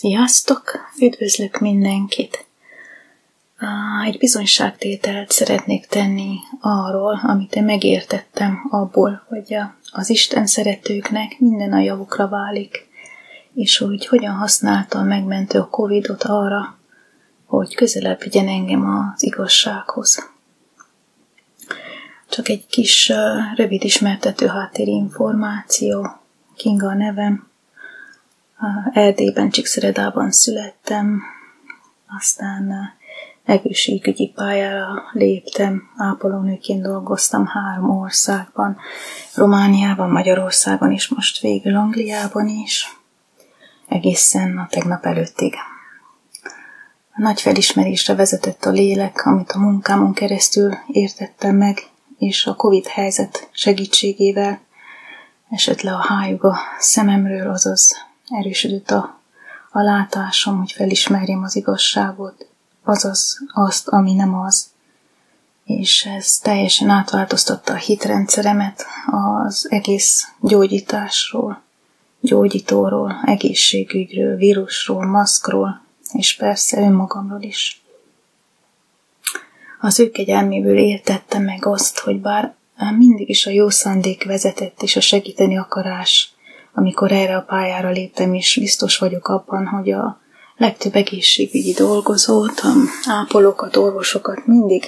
Sziasztok! Üdvözlök mindenkit! Egy bizonyságtételt szeretnék tenni arról, amit én megértettem abból, hogy az Isten szeretőknek minden a javukra válik, és hogy hogyan használta a megmentő a Covidot arra, hogy közelebb vigyen engem az igazsághoz. Csak egy kis rövid ismertető háttérinformáció. Kinga a nevem, Erdélyben, Csíkszeredában születtem, aztán egészségügyi pályára léptem, ápolónőként dolgoztam három országban, Romániában, Magyarországon és most végül Angliában is, egészen a tegnap előttig. A nagy felismerésre vezetett a lélek, amit a munkámon keresztül értettem meg, és a Covid helyzet segítségével esett le a hájug a szememről, azaz erősödött a, a látásom, hogy felismerjem az igazságot, azaz azt, ami nem az. És ez teljesen átváltoztatta a hitrendszeremet az egész gyógyításról, gyógyítóról, egészségügyről, vírusról, maszkról, és persze önmagamról is. Az ő kegyelméből értettem meg azt, hogy bár mindig is a jó szándék vezetett és a segíteni akarás amikor erre a pályára léptem, és biztos vagyok abban, hogy a legtöbb egészségügyi dolgozót, a ápolókat, orvosokat mindig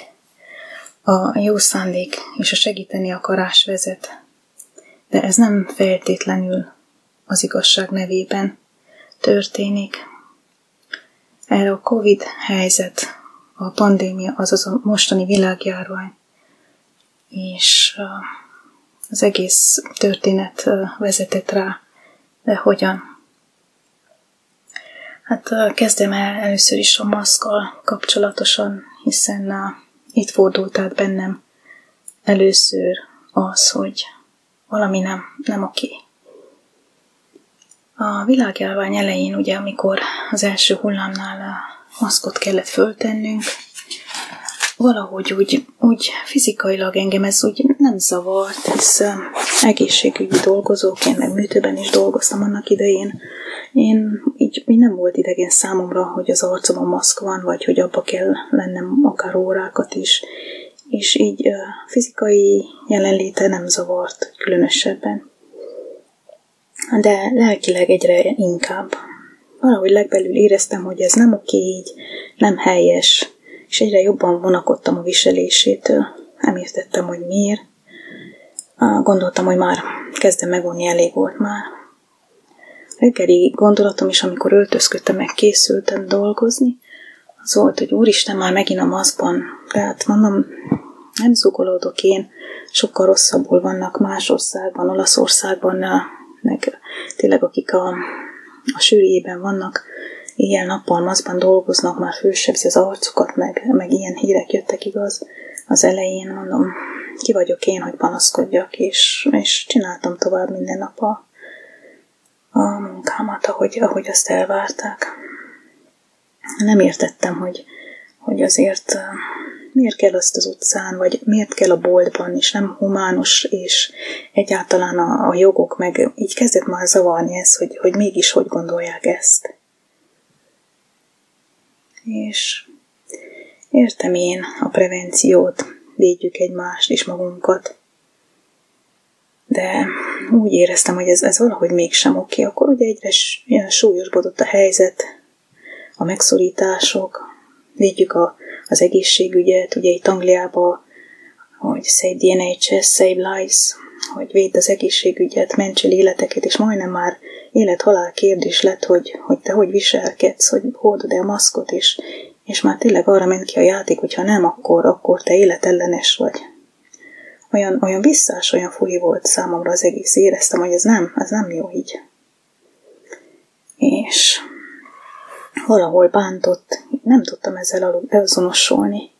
a jó szándék és a segíteni akarás vezet. De ez nem feltétlenül az igazság nevében történik. Erre a Covid helyzet, a pandémia, azaz a mostani világjárvány, és az egész történet vezetett rá, de hogyan? Hát kezdem el először is a maszkkal kapcsolatosan, hiszen itt fordult át bennem először az, hogy valami nem, nem oké. A világjárvány elején, ugye, amikor az első hullámnál a maszkot kellett föltennünk, valahogy úgy, úgy fizikailag engem ez úgy nem zavart, hisz egészségügyi dolgozóként, meg műtőben is dolgoztam annak idején. Én így, így nem volt idegen számomra, hogy az arcomon maszk van, vagy hogy abba kell lennem akár órákat is. És így fizikai jelenléte nem zavart különösebben. De lelkileg egyre inkább. Valahogy legbelül éreztem, hogy ez nem oké így, nem helyes, és egyre jobban vonakodtam a viselésétől. Nem értettem, hogy miért. Gondoltam, hogy már kezdem megvonni, elég volt már. Reggeli gondolatom is, amikor öltözködtem, meg készültem dolgozni, az volt, hogy úristen, már megint a maszkban. Tehát mondom, nem zugolódok én, sokkal rosszabbul vannak más országban, Olaszországban, meg tényleg akik a, a sűrűjében vannak, éjjel-nappal maszkban dolgoznak, már fősebzi az arcukat, meg, meg ilyen hírek jöttek igaz. Az elején mondom, ki vagyok én, hogy panaszkodjak, és, és csináltam tovább minden nap a, a munkámat, ahogy, ahogy azt elvárták. Nem értettem, hogy, hogy azért miért kell azt az utcán, vagy miért kell a boltban, és nem humános, és egyáltalán a, a jogok, meg így kezdett már zavarni ez, hogy, hogy mégis hogy gondolják ezt. És értem én a prevenciót, védjük egymást és magunkat, de úgy éreztem, hogy ez, ez valahogy mégsem oké. Akkor ugye egyre súlyosbodott a helyzet, a megszorítások, védjük a, az egészségügyet, ugye itt Angliában, hogy Save the NHS, Save Lives, hogy védd az egészségügyet, mentsél életeket, és majdnem már élet-halál kérdés lett, hogy, hogy te hogy viselkedsz, hogy hordod-e a maszkot, és, és már tényleg arra ment ki a játék, hogy ha nem, akkor, akkor te életellenes vagy. Olyan, olyan visszás, olyan furi volt számomra az egész. Éreztem, hogy ez nem, ez nem jó így. És valahol bántott, nem tudtam ezzel azonosulni.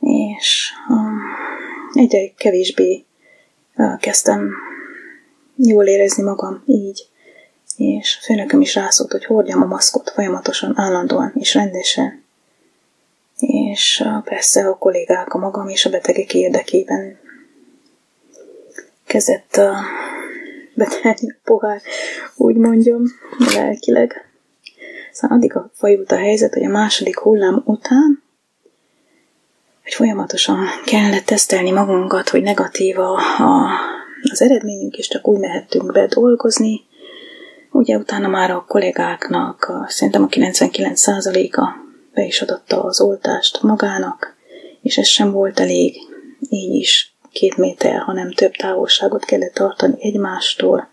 És um, egyre kevésbé kezdtem jól érezni magam így és főnököm is rászólt, hogy hordjam a maszkot folyamatosan, állandóan és rendesen. És persze a kollégák a magam és a betegek érdekében kezdett a betelni a pohár, úgy mondjam, lelkileg. Szóval addig a fajult a helyzet, hogy a második hullám után hogy folyamatosan kellett tesztelni magunkat, hogy negatív a, az eredményünk, és csak úgy mehettünk be dolgozni. Ugye utána már a kollégáknak, szerintem a 99%-a be is adatta az oltást magának, és ez sem volt elég, így is két méter, hanem több távolságot kellett tartani egymástól,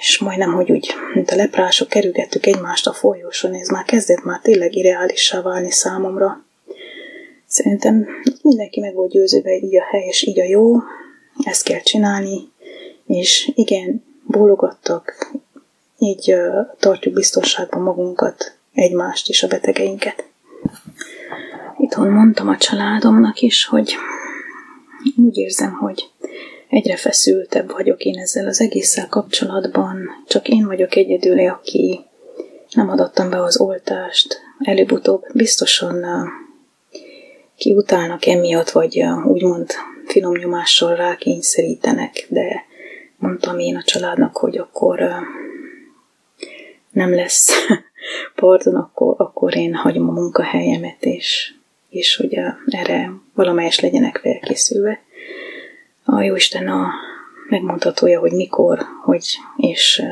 és majdnem, hogy úgy, mint a leprások kerülgettük egymást a folyóson, ez már kezdett már tényleg irreálissá válni számomra. Szerintem mindenki meg volt győződve, hogy így a helyes, így a jó, ezt kell csinálni, és igen, bólogattak, így uh, tartjuk biztonságban magunkat, egymást és a betegeinket. Itthon mondtam a családomnak is, hogy úgy érzem, hogy egyre feszültebb vagyok én ezzel az egésszel kapcsolatban. Csak én vagyok egyedül, aki nem adattam be az oltást. Előbb-utóbb biztosan kiutálnak emiatt, vagy úgymond finom nyomással rákényszerítenek, de mondtam én a családnak, hogy akkor nem lesz pardon, akkor, akkor én hagyom a munkahelyemet, és, és hogy erre valamelyes legyenek felkészülve. A Jóisten a megmondhatója, hogy mikor, hogy, és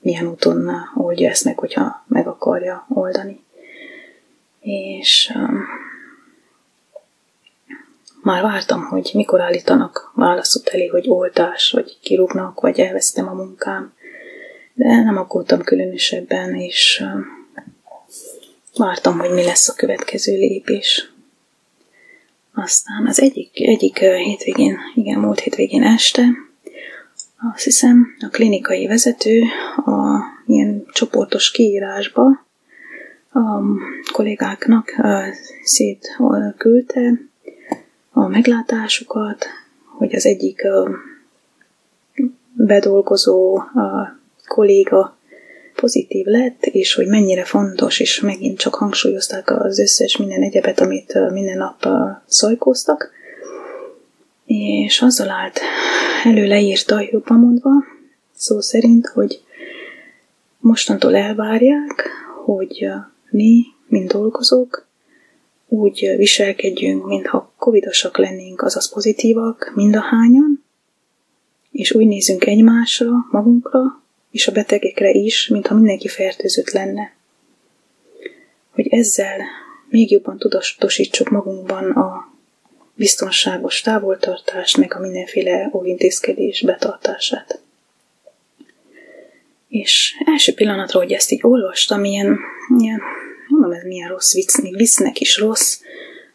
milyen úton oldja ezt meg, hogyha meg akarja oldani. És már vártam, hogy mikor állítanak válaszút elé, hogy oltás, vagy kirúgnak, vagy elvesztem a munkám. De nem aggódtam különösebben, és vártam, hogy mi lesz a következő lépés. Aztán az egyik, egyik hétvégén, igen, múlt hétvégén este, azt hiszem, a klinikai vezető a ilyen csoportos kiírásba a kollégáknak szétküldte a meglátásukat, hogy az egyik bedolgozó kolléga pozitív lett, és hogy mennyire fontos, és megint csak hangsúlyozták az összes minden egyebet, amit minden nap szajkóztak, és azzal állt elő leírta, jobban mondva, szó szerint, hogy mostantól elvárják, hogy mi, mint dolgozók, úgy viselkedjünk, mintha covidosak lennénk, azaz pozitívak, mind a hányan, és úgy nézünk egymásra, magunkra, és a betegekre is, mintha mindenki fertőzött lenne. Hogy ezzel még jobban tudatosítsuk magunkban a biztonságos távoltartást, meg a mindenféle óvintézkedés betartását. És első pillanatra, hogy ezt így olvastam, ilyen, ilyen mondom, ez milyen rossz vicc, még viccnek is rossz,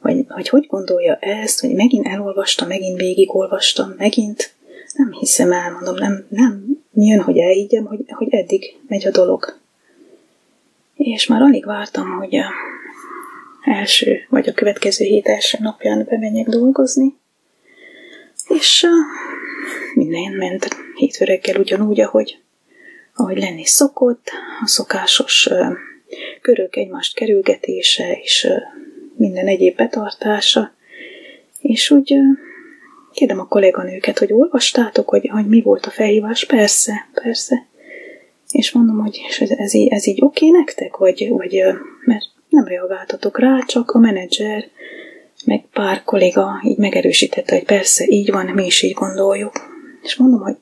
vagy, vagy hogy gondolja ezt, hogy megint elolvasta, megint végigolvastam, megint? Nem hiszem el, mondom, nem, nem jön, hogy elhiggyem, hogy, hogy eddig megy a dolog. És már alig vártam, hogy a első, vagy a következő hét első napján bemenjek dolgozni, és uh, minden ment hétfő reggel ugyanúgy, ahogy, ahogy lenni szokott, a szokásos uh, körök egymást kerülgetése és minden egyéb betartása, és úgy kérdem a kolléganőket, hogy olvastátok, hogy, hogy mi volt a felhívás? Persze, persze. És mondom, hogy ez, ez, így, ez így oké nektek? Vagy, vagy mert nem reagáltatok rá, csak a menedzser, meg pár kolléga így megerősítette, hogy persze, így van, mi is így gondoljuk. És mondom, hogy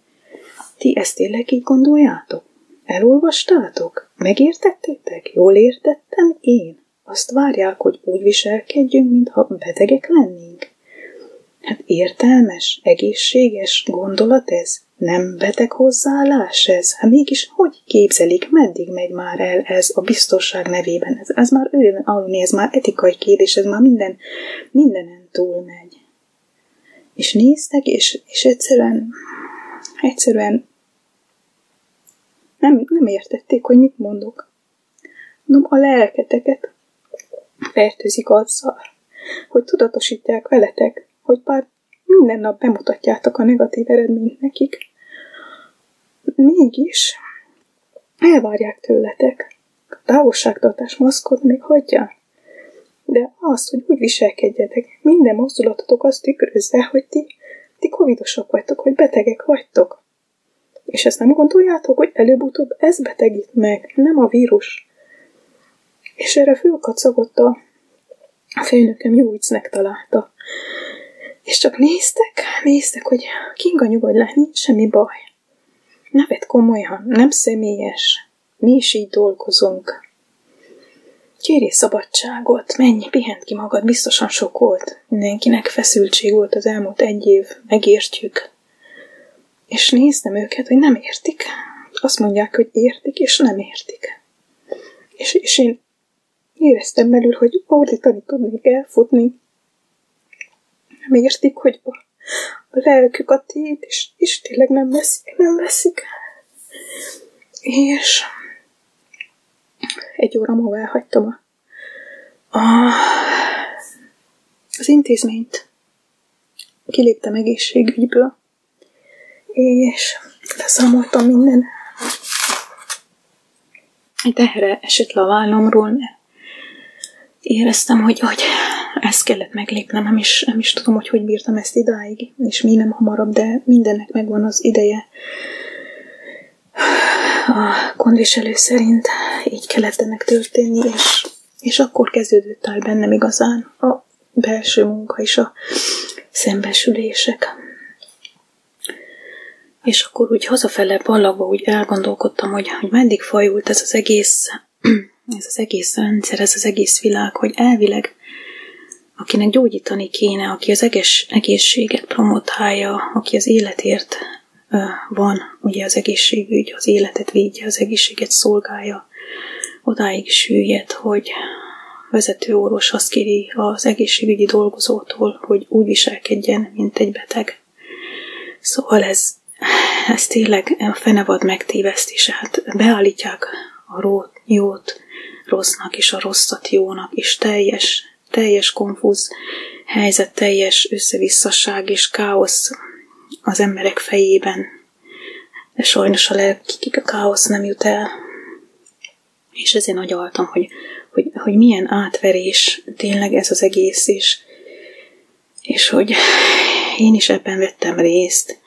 ti ezt tényleg így gondoljátok? Elolvastátok? Megértettétek? Jól értettem én? Azt várják, hogy úgy viselkedjünk, mintha betegek lennénk? Hát értelmes, egészséges gondolat ez? Nem beteg hozzáállás ez? Hát mégis hogy képzelik, meddig megy már el ez a biztonság nevében? Ez, ez már ő aludni, ez már etikai kérdés, ez már minden, mindenen túlmegy. És néztek, és, és egyszerűen, egyszerűen nem, nem értették, hogy mit mondok. Mondom, a lelketeket fertőzik azzal, hogy tudatosítják veletek, hogy bár minden nap bemutatjátok a negatív eredményt nekik, mégis elvárják tőletek. A távolságtartás maszkot még hagyja. De azt, hogy úgy viselkedjetek, minden mozdulatotok azt tükrözze, hogy ti, ti covidosak vagytok, hogy betegek vagytok. És ezt nem gondoljátok, hogy előbb-utóbb ez betegít meg, nem a vírus. És erre fölkacagott a főnököm jó viccnek találta. És csak néztek, néztek, hogy Kinga nyugodj le, nincs semmi baj. Ne vedd komolyan, nem személyes. Mi is így dolgozunk. Kérj szabadságot, menj, pihent ki magad, biztosan sok volt. Mindenkinek feszültség volt az elmúlt egy év, megértjük. És néztem őket, hogy nem értik. Azt mondják, hogy értik, és nem értik. És, és én éreztem belül, hogy ordítani tudnék elfutni. Nem értik, hogy a, a lelkük a tét, és, és tényleg nem veszik, nem veszik. És egy óra múlva elhagytam a, a, az intézményt. Kiléptem egészségügyből, és leszámoltam minden. Tehere esett le a vállamról, mert éreztem, hogy, hogy ezt kellett meglépnem, nem is, nem is tudom, hogy hogy bírtam ezt idáig, és mi nem hamarabb, de mindennek megvan az ideje. A gondviselő szerint így kellett ennek történni, és, és akkor kezdődött el bennem igazán a belső munka és a szembesülések. És akkor úgy hazafele ballagva úgy elgondolkodtam, hogy, hogy meddig fajult ez az egész, ez az egész rendszer, ez az egész világ, hogy elvileg akinek gyógyítani kéne, aki az egész, egészséget promotálja, aki az életért van, ugye az egészségügy, az életet védje, az egészséget szolgálja, odáig süllyed, hogy vezető orvos azt kéri az egészségügyi dolgozótól, hogy úgy viselkedjen, mint egy beteg. Szóval ez, ez tényleg a fenevad megtévesztés, hát beállítják a jót rossznak, és a rosszat jónak, és teljes, teljes konfúz helyzet, teljes összevisszaság és káosz az emberek fejében. De sajnos a lelkikig a káosz nem jut el. És ezért agyaltam, hogy, hogy, hogy milyen átverés tényleg ez az egész, és, és hogy én is ebben vettem részt,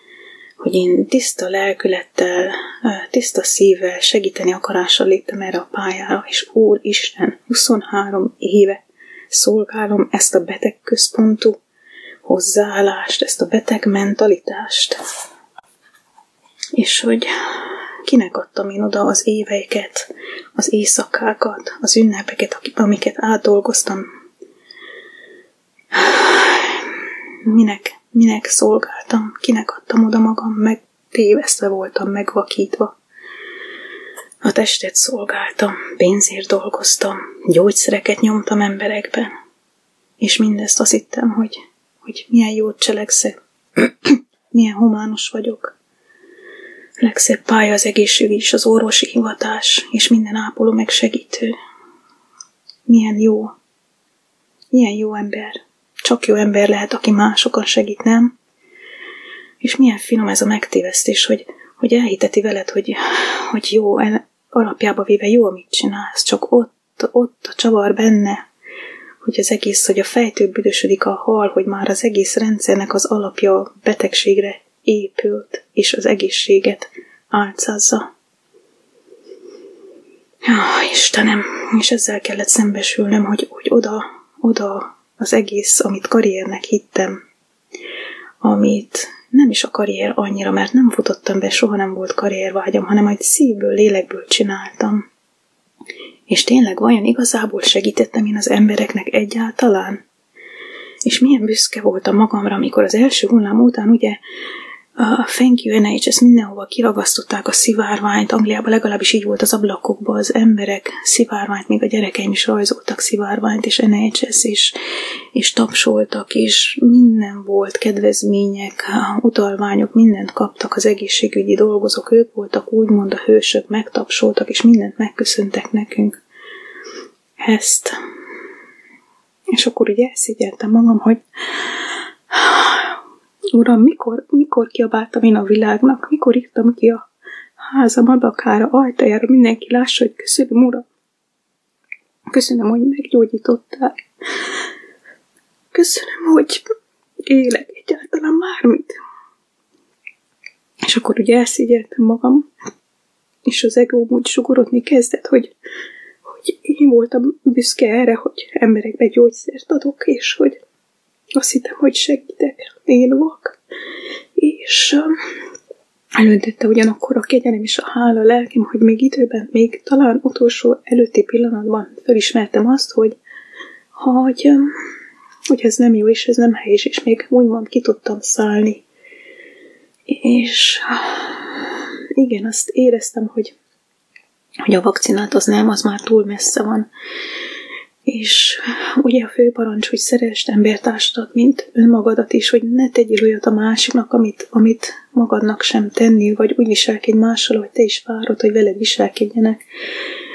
hogy én tiszta lelkülettel, tiszta szívvel, segíteni akarással léptem erre a pályára, és Úr Isten, 23 éve szolgálom ezt a betegközpontú hozzáállást, ezt a beteg mentalitást. És hogy kinek adtam én oda az éveiket, az éjszakákat, az ünnepeket, amiket átdolgoztam. Minek, minek szolgáltam, kinek adtam oda magam, meg tévesztve voltam, megvakítva. A testet szolgáltam, pénzért dolgoztam, gyógyszereket nyomtam emberekben, és mindezt azt hittem, hogy hogy milyen jót cselekszek, milyen humános vagyok. Legszebb pálya az egészségügy és az orvosi hivatás, és minden ápoló megsegítő. Milyen jó. Milyen jó ember. Csak jó ember lehet, aki másokon segít, nem? És milyen finom ez a megtévesztés, hogy, hogy elhiteti veled, hogy, hogy jó, alapjába véve jó, amit csinálsz, csak ott, ott a csavar benne, hogy az egész, hogy a fejtől büdösödik a hal, hogy már az egész rendszernek az alapja betegségre épült, és az egészséget álcázza. Ja, Istenem, és ezzel kellett szembesülnöm, hogy, hogy oda, oda az egész, amit karriernek hittem, amit nem is a karrier annyira, mert nem futottam be, soha nem volt karriervágyam, hanem egy szívből, lélekből csináltam. És tényleg vajon igazából segítettem én az embereknek egyáltalán? És milyen büszke voltam magamra, amikor az első hullám után ugye a Thank you NHS mindenhova kiragasztották a szivárványt, Angliában legalábbis így volt az ablakokban, az emberek szivárványt, még a gyerekeim is rajzoltak szivárványt, és NHS, és, és tapsoltak, és minden volt, kedvezmények, utalványok, mindent kaptak az egészségügyi dolgozók, ők voltak úgymond a hősök, megtapsoltak, és mindent megköszöntek nekünk. Ezt. És akkor ugye elszigyeltem magam, hogy Uram, mikor, mikor kiabáltam én a világnak, mikor írtam ki a házam adakára, ajtajára, mindenki lássa, hogy köszönöm, Uram. Köszönöm, hogy meggyógyítottál. Köszönöm, hogy élek egyáltalán bármit. És akkor ugye elszigyeltem magam, és az egóm úgy sugorodni kezdett, hogy, hogy én voltam büszke erre, hogy emberekbe gyógyszert adok, és hogy azt hittem, hogy segítek, én vak. És um, elöntette ugyanakkor a kegyelem és a hála lelkem, hogy még időben, még talán utolsó előtti pillanatban felismertem azt, hogy, hogy, um, hogy ez nem jó, és ez nem helyes, és még úgymond ki tudtam szállni. És igen, azt éreztem, hogy, hogy a vakcinát az nem, az már túl messze van. És ugye a fő parancs, hogy szeresd embertársadat, mint önmagadat is, hogy ne tegyél olyat a másiknak, amit, amit magadnak sem tenni, vagy úgy viselkedj mással, hogy te is várod, hogy veled viselkedjenek.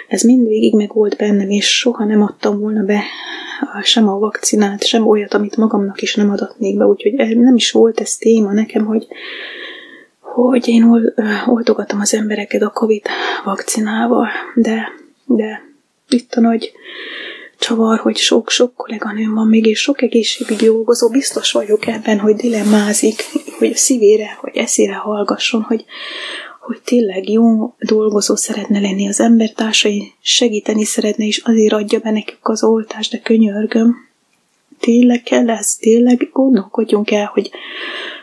Ez mindvégig meg volt bennem, és soha nem adtam volna be sem a vakcinát, sem olyat, amit magamnak is nem adatnék be, úgyhogy nem is volt ez téma nekem, hogy, hogy én oltogatom az embereket a Covid vakcinával, de, de itt a nagy csavar, hogy sok-sok kolléganőm van még, és sok egészségügyi dolgozó, biztos vagyok ebben, hogy dilemmázik, hogy a szívére, hogy eszére hallgasson, hogy, hogy tényleg jó dolgozó szeretne lenni az embertársai, segíteni szeretne, és azért adja be nekik az oltást, de könyörgöm. Tényleg kell ez, tényleg gondolkodjunk el, hogy,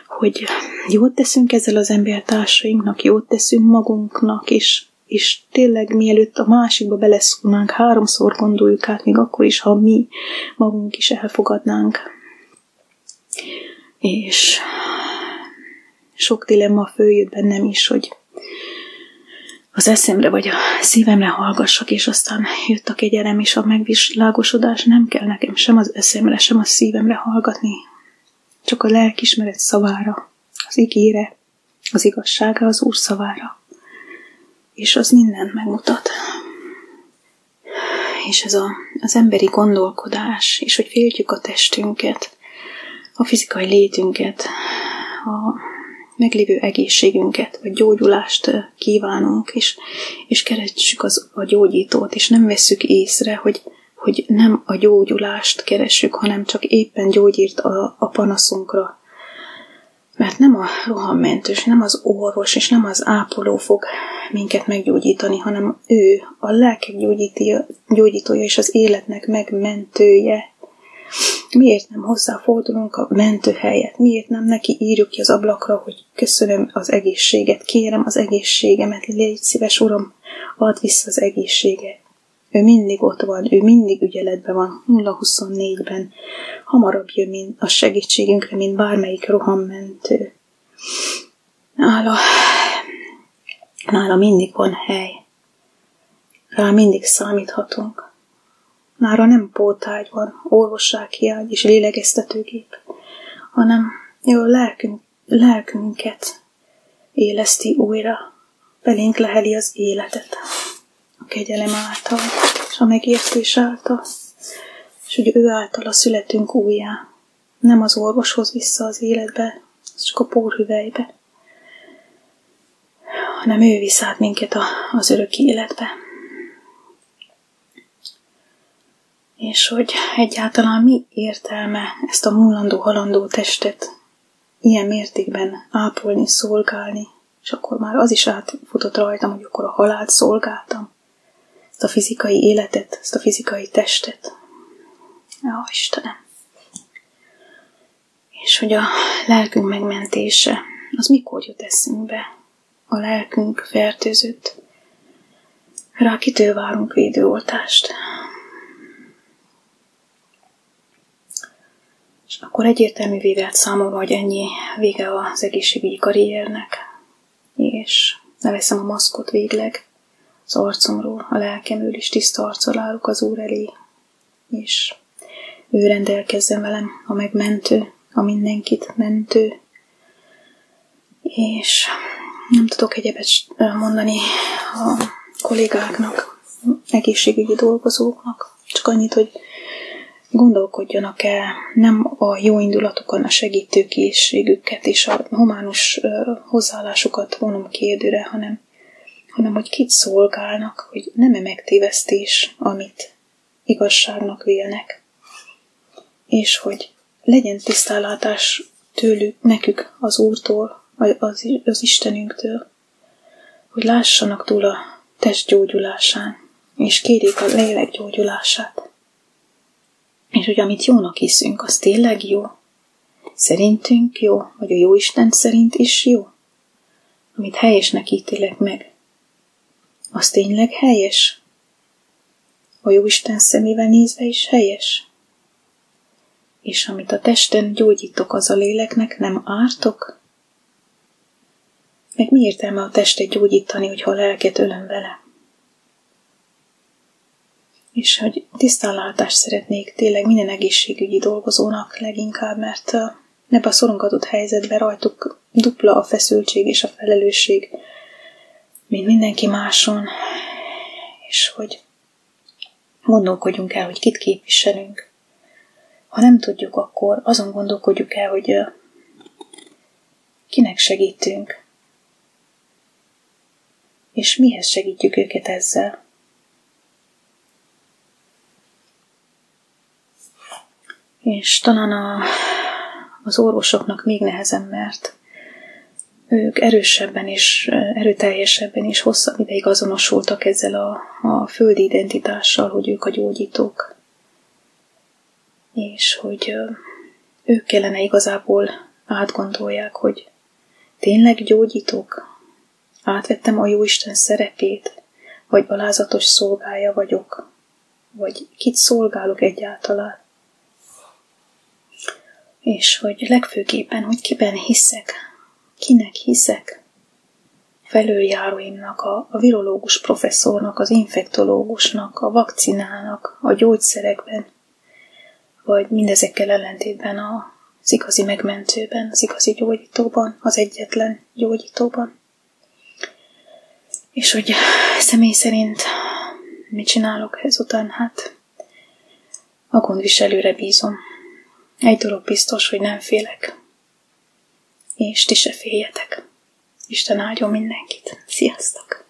hogy jót teszünk ezzel az embertársainknak, jót teszünk magunknak, és és tényleg mielőtt a másikba beleszólnánk, háromszor gondoljuk át, még akkor is, ha mi magunk is elfogadnánk. És sok dilemma följött bennem is, hogy az eszemre vagy a szívemre hallgassak, és aztán jött a kegyelem és a megvilágosodás, nem kell nekem sem az eszemre, sem a szívemre hallgatni, csak a lelkismeret szavára, az igére, az igazsága az Úr szavára és az mindent megmutat. És ez a, az emberi gondolkodás, és hogy féltjük a testünket, a fizikai létünket, a meglévő egészségünket, vagy gyógyulást kívánunk, és, és keressük az, a gyógyítót, és nem vesszük észre, hogy, hogy nem a gyógyulást keressük, hanem csak éppen gyógyírt a, a panaszunkra, mert nem a rohammentős, nem az orvos és nem az ápoló fog minket meggyógyítani, hanem ő a lelkek gyógyítója és az életnek megmentője. Miért nem hozzáfordulunk a mentő helyet? Miért nem neki írjuk ki az ablakra, hogy köszönöm az egészséget, kérem az egészségemet, légy szíves, Uram, add vissza az egészséget. Ő mindig ott van, ő mindig ügyeletben van, 0-24-ben. Hamarabb jön mint a segítségünkre, mint bármelyik rohammentő. Nála, nála mindig van hely. Rá mindig számíthatunk. Nála nem pótágy van, orvosság hiány és lélegeztetőgép, hanem jó lelkünk, lelkünket éleszti újra, belénk leheli az életet kegyelem által, és a megértés által, és hogy ő által a születünk újjá. Nem az orvoshoz vissza az életbe, csak a pórhüvelybe, hanem ő visz át minket a, az örök életbe. És hogy egyáltalán mi értelme ezt a múlandó, halandó testet ilyen mértékben ápolni, szolgálni, és akkor már az is átfutott rajtam, hogy akkor a halált szolgáltam ezt a fizikai életet, ezt a fizikai testet. Ja, Istenem. És hogy a lelkünk megmentése, az mikor jut eszünkbe? A lelkünk fertőzött. Rá kitől várunk védőoltást? És akkor egyértelművé vált számomra, hogy ennyi vége az egészségügyi karriernek, és leveszem a maszkot végleg, az arcomról, a lelkemről is tiszta arccal állok az Úr elé, és ő rendelkezzen velem, a megmentő, a mindenkit mentő, és nem tudok egyebet mondani a kollégáknak, egészségügyi dolgozóknak, csak annyit, hogy gondolkodjanak el nem a jó indulatokon, a segítőkészségüket és a humánus hozzáállásukat vonom kérdőre, hanem hanem hogy kit szolgálnak, hogy nem-e megtévesztés, amit igazságnak vélnek, és hogy legyen tisztálátás tőlük, nekük az Úrtól, az, az Istenünktől, hogy lássanak túl a test gyógyulásán, és kérik a lélek gyógyulását. És hogy amit jónak hiszünk, az tényleg jó? Szerintünk jó, vagy a jó Isten szerint is jó? Amit helyesnek ítélek meg, az tényleg helyes? A jó Isten szemével nézve is helyes? És amit a testen gyógyítok, az a léleknek nem ártok? Meg mi értelme a testet gyógyítani, hogyha a lelket ölöm vele? És hogy tisztánlátást szeretnék tényleg minden egészségügyi dolgozónak leginkább, mert ebbe a szorongatott helyzetben rajtuk dupla a feszültség és a felelősség, mint mindenki máson, és hogy gondolkodjunk el, hogy kit képviselünk. Ha nem tudjuk, akkor azon gondolkodjuk el, hogy kinek segítünk, és mihez segítjük őket ezzel. És talán a, az orvosoknak még nehezem, mert ők erősebben és erőteljesebben és hosszabb ideig azonosultak ezzel a, a földi identitással, hogy ők a gyógyítók. És hogy ők kellene igazából átgondolják, hogy tényleg gyógyítók? Átvettem a Jóisten szerepét, vagy alázatos szolgája vagyok, vagy kit szolgálok egyáltalán. És hogy legfőképpen, hogy kiben hiszek, kinek hiszek. Felüljáróimnak, a, a virológus professzornak, az infektológusnak, a vakcinának, a gyógyszerekben, vagy mindezekkel ellentétben az igazi megmentőben, az igazi gyógyítóban, az egyetlen gyógyítóban. És hogy személy szerint mit csinálok ezután? Hát a gondviselőre bízom. Egy dolog biztos, hogy nem félek. És ti se féljetek. Isten áldjon mindenkit. Sziasztok!